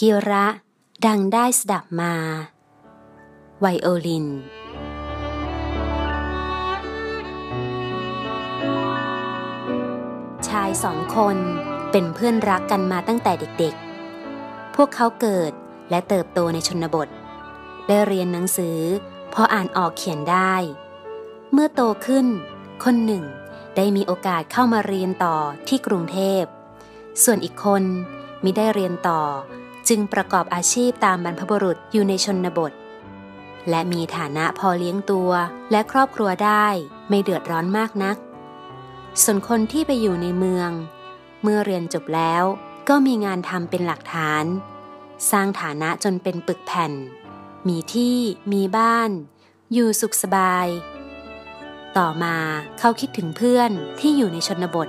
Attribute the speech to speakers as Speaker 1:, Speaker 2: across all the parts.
Speaker 1: กิระ ดังได้สดับมา ไวโอลิน ชายสองคนเป็นเพื่อนรักกันมาตั้งแต่เด็กๆ พวกเขาเกิดและเติบโตในชนบท ได้เรียนหนังสือพออ่านออกเขียนได้ เมื่อโตขึ้น คนหนึ่งได้มีโอกาสเข้ามาเรียนต่อที่กรุงเทพ ส่วนอีกคนมิได้เรียนต่อ จึงประกอบอาชีพตามบรรพบุรุษอยู่ในชนบท และมีฐานะพอเลี้ยงตัวและครอบครัวได้ไม่เดือดร้อนมากนัก ส่วนคนที่ไปอยู่ในเมือง เมื่อเรียนจบแล้วก็มีงานทำเป็นหลักฐาน สร้างฐานะจนเป็นปึกแผ่น มีที่มีบ้าน อยู่สุขสบาย ต่อมาเขาคิดถึงเพื่อนที่อยู่ในชนบท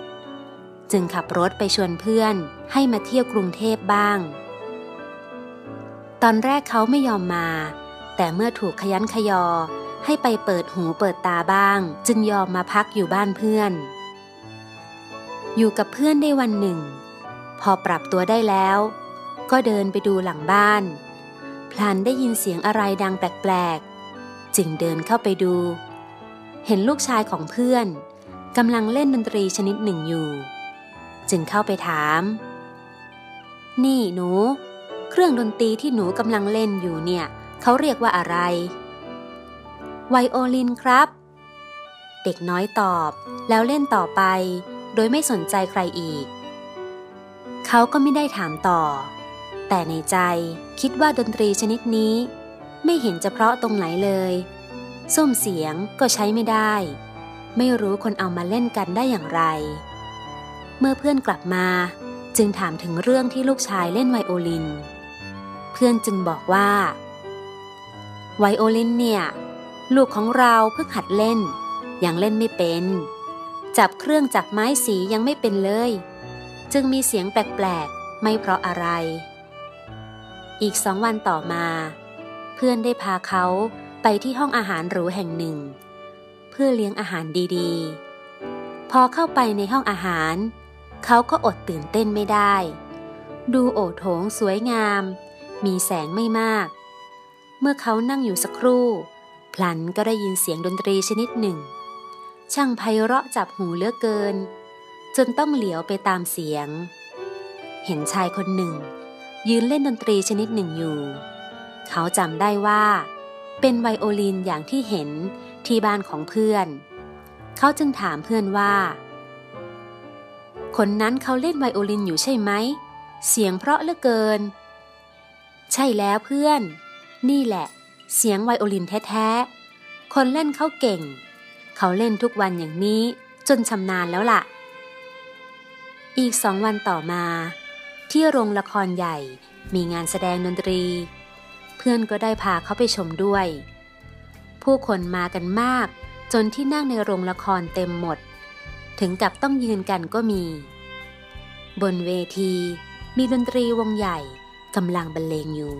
Speaker 1: จึงขับรถไปชวนเพื่อนให้มาเที่ยวกรุงเทพบ้าง ตอนแรกเขาไม่ยอมมา แต่เมื่อถูกขยันขยอ ให้ไปเปิดหูเปิดตาบ้าง จึงยอมมาพักอยู่บ้านเพื่อน อยู่กับเพื่อนได้วันหนึ่ง พอปรับตัวได้แล้ว ก็เดินไปดูหลังบ้าน พลันได้ยินเสียงอะไรดังแปลกๆ จึงเดินเข้าไปดู เห็นลูกชายของเพื่อนกำลังเล่นดนตรีชนิดหนึ่งอยู่ จึงเข้าไปถาม นี่หนู เครื่องดนตรีที่หนูกำลังเล่นอยู่เนี่ยเขาเรียกว่าอะไร ไวโอลินครับ เด็กน้อยตอบแล้วเล่นต่อไป โดยไม่สนใจใครอีก เขาก็ไม่ได้ถามต่อ แต่ในใจคิดว่าดนตรีชนิดนี้ ไม่เห็นจะเพราะตรงไหนเลยส้มเสียงก็ใช้ไม่ได้ ไม่รู้คนเอามาเล่นกันได้อย่างไร เมื่อเพื่อนกลับมาจึงถามถึงเรื่องที่ลูกชายเล่นไวโอลิน เพื่อนจึงบอกว่า ไวโอลินเนี่ย ลูกของเราเพิ่งหัดเล่น ยังเล่นไม่เป็น จับเครื่องจับไม้สียังไม่เป็นเลย จึงมีเสียงแปลกๆ ไม่เพราะอะไร อีกสองวันต่อมา เพื่อนได้พาเขาไปที่ห้องอาหารหรูแห่งหนึ่ง เพื่อเลี้ยงอาหารดีๆ พอเข้าไปในห้องอาหาร เขาก็อดตื่นเต้นไม่ได้ ดูโอโถงสวยงาม มีแสงไม่มาก เมื่อเขานั่งอยู่สักครู่ พลันก็ได้ยินเสียงดนตรีชนิดหนึ่ง ช่างไพเราะจับหูเลือเกิน จนต้องเหลียวไปตามเสียง เห็นชายคนหนึ่ง ยืนเล่นดนตรีชนิดหนึ่งอยู่ เขาจำได้ว่า เป็นไวโอลินอย่างที่เห็นที่บ้านของเพื่อน เขาจึงถามเพื่อนว่า คนนั้นเขาเล่นไวโอลินอยู่ใช่ไหม เสียงเพราะเหลือเกิน ใช่แล้วเพื่อน นี่แหละ เสียงไวโอลินแท้ๆ คนเล่นเขาเก่ง เขาเล่นทุกวันอย่างนี้ จนชำนาญแล้วล่ะ อีกสองวันต่อมา ที่โรงละครใหญ่มีงานแสดงดนตรี เพื่อนก็ได้พาเขาไปชมด้วย ผู้คนมากันมาก จนที่นั่งในโรงละครเต็มหมด ถึงกับต้องยืนกันก็มี บนเวทีมีดนตรีวงใหญ่ กำลังบรรเลงอยู่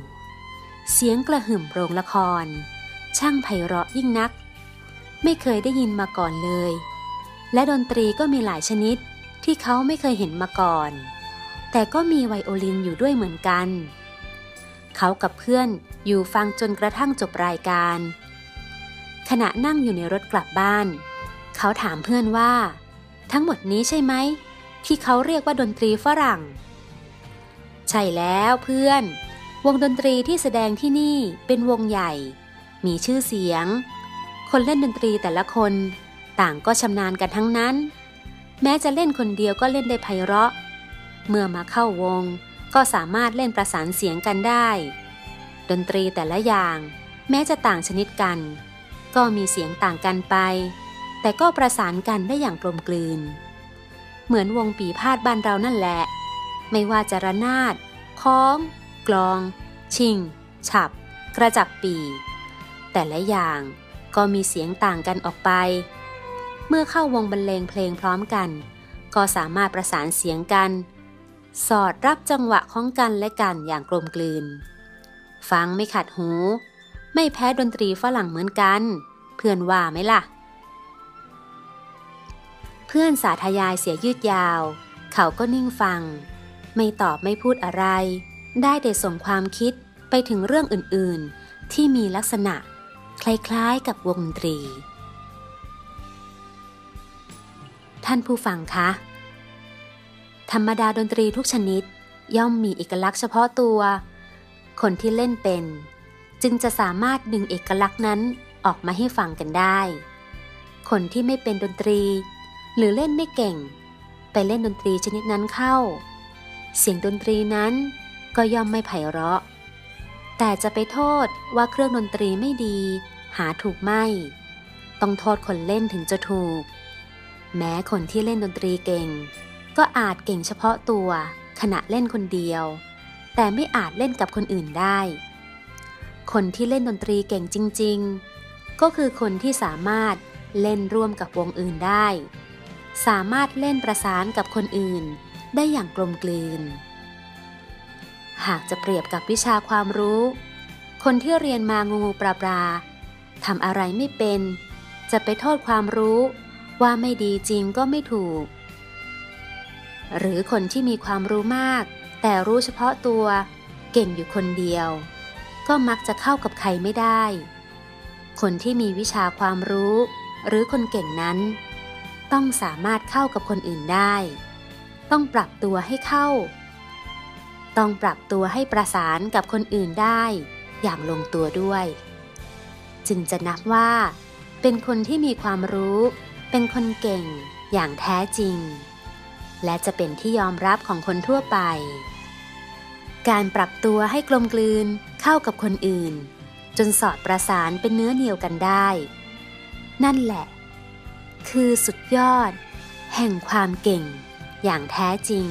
Speaker 1: เสียงกระหึ่มโรงละคร ช่างไพเราะยิ่งนัก ไม่เคยได้ยินมาก่อนเลย และดนตรีก็มีหลายชนิดที่เขาไม่เคยเห็นมาก่อน แต่ก็มีไวโอลินอยู่ด้วยเหมือนกัน เขากับเพื่อนอยู่ฟังจนกระทั่งจบรายการ ขณะนั่งอยู่ในรถกลับบ้าน เขาถามเพื่อนว่า ทั้งหมดนี้ใช่ไหมที่เขาเรียกว่าดนตรีฝรั่ง ใช่แล้วเพื่อน วงดนตรีที่แสดงที่นี่เป็นวงใหญ่ มีชื่อเสียง คนเล่นดนตรีแต่ละคนต่างก็ชำนาญกันทั้งนั้น แม้จะเล่นคนเดียวก็เล่นได้ไพเราะ เมื่อมาเข้าวงก็สามารถเล่นประสานเสียงกันได้ ดนตรีแต่ละอย่าง แม้จะต่างชนิดกัน ก็มีเสียงต่างกันไป แต่ก็ประสานกันได้อย่างกลมกลืน เหมือนวงปีพาดบ้านเรานั่นแหละ ไม่ว่าจะระนาดคล้อง กลอง ชิง ฉับ กระจับปี แต่ละอย่างก็มีเสียงต่างกันออกไป เมื่อเข้าวงบรรเลงเพลงพร้อมกัน ก็สามารถประสานเสียงกัน สอดรับจังหวะของกันและกันอย่างกลมกลืน ฟังไม่ขัดหู ไม่แพ้ดนตรีฝรั่งเหมือนกัน เพื่อนว่าไหมล่ะ เพื่อนสาธยายเสียยืดยาว เขาก็นิ่งฟัง ไม่ตอบไม่พูดอะไร ได้แต่ส่งความคิดไปถึงเรื่องอื่นๆ ที่มีลักษณะ คล้ายๆกับวงดนตรี ท่านผู้ฟังคะ ธรรมดาดนตรีทุกชนิดย่อมมีเอกลักษณ์เฉพาะตัว คนที่เล่นเป็น จึงจะสามารถดึงเอกลักษณ์นั้นออกมาให้ฟังกันได้ คนที่ไม่เป็นดนตรี หรือเล่นไม่เก่ง ไปเล่นดนตรีชนิดนั้นเข้า เสียงดนตรีนั้นก็ย่อมไม่ไพเราะ แต่จะไปโทษว่าเครื่องดนตรีไม่ดี หาถูกไม่ ต้องโทษคนเล่นถึงจะถูก แม้คนที่เล่นดนตรีเก่ง ก็อาจเก่งเฉพาะตัวขณะเล่นคนเดียว แต่ไม่อาจเล่นกับคนอื่นได้ คนที่เล่นดนตรีเก่งจริง ๆ ก็คือคนที่สามารถเล่นร่วมกับวงอื่นได้ สามารถเล่นประสานกับคนอื่น ได้อย่างกลมกลืน หากจะเปรียบกับวิชาความรู้ คนที่เรียนมางูงูปลาปลาทำอะไรไม่เป็น จะไปโทษความรู้ว่าไม่ดีจริงก็ไม่ถูก หรือคนที่มีความรู้มาก แต่รู้เฉพาะตัว เก่งอยู่คนเดียว ก็มักจะเข้ากับใครไม่ได้ คนที่มีวิชาความรู้ หรือคนเก่งนั้น ต้องสามารถเข้ากับคนอื่นได้ ต้องปรับตัวให้เข้า ต้องปรับตัวให้ประสานกับคนอื่นได้อย่างลงตัวด้วย จึงจะนับว่า เป็นคนที่มีความรู้ เป็นคนเก่งอย่างแท้จริง และจะเป็นที่ยอมรับของคนทั่วไป การปรับตัวให้กลมกลืนเข้ากับคนอื่น จนสอดประสานเป็นเนื้อเดียวกันได้ นั่นแหละ คือสุดยอด แห่งความเก่ง อย่างแท้จริง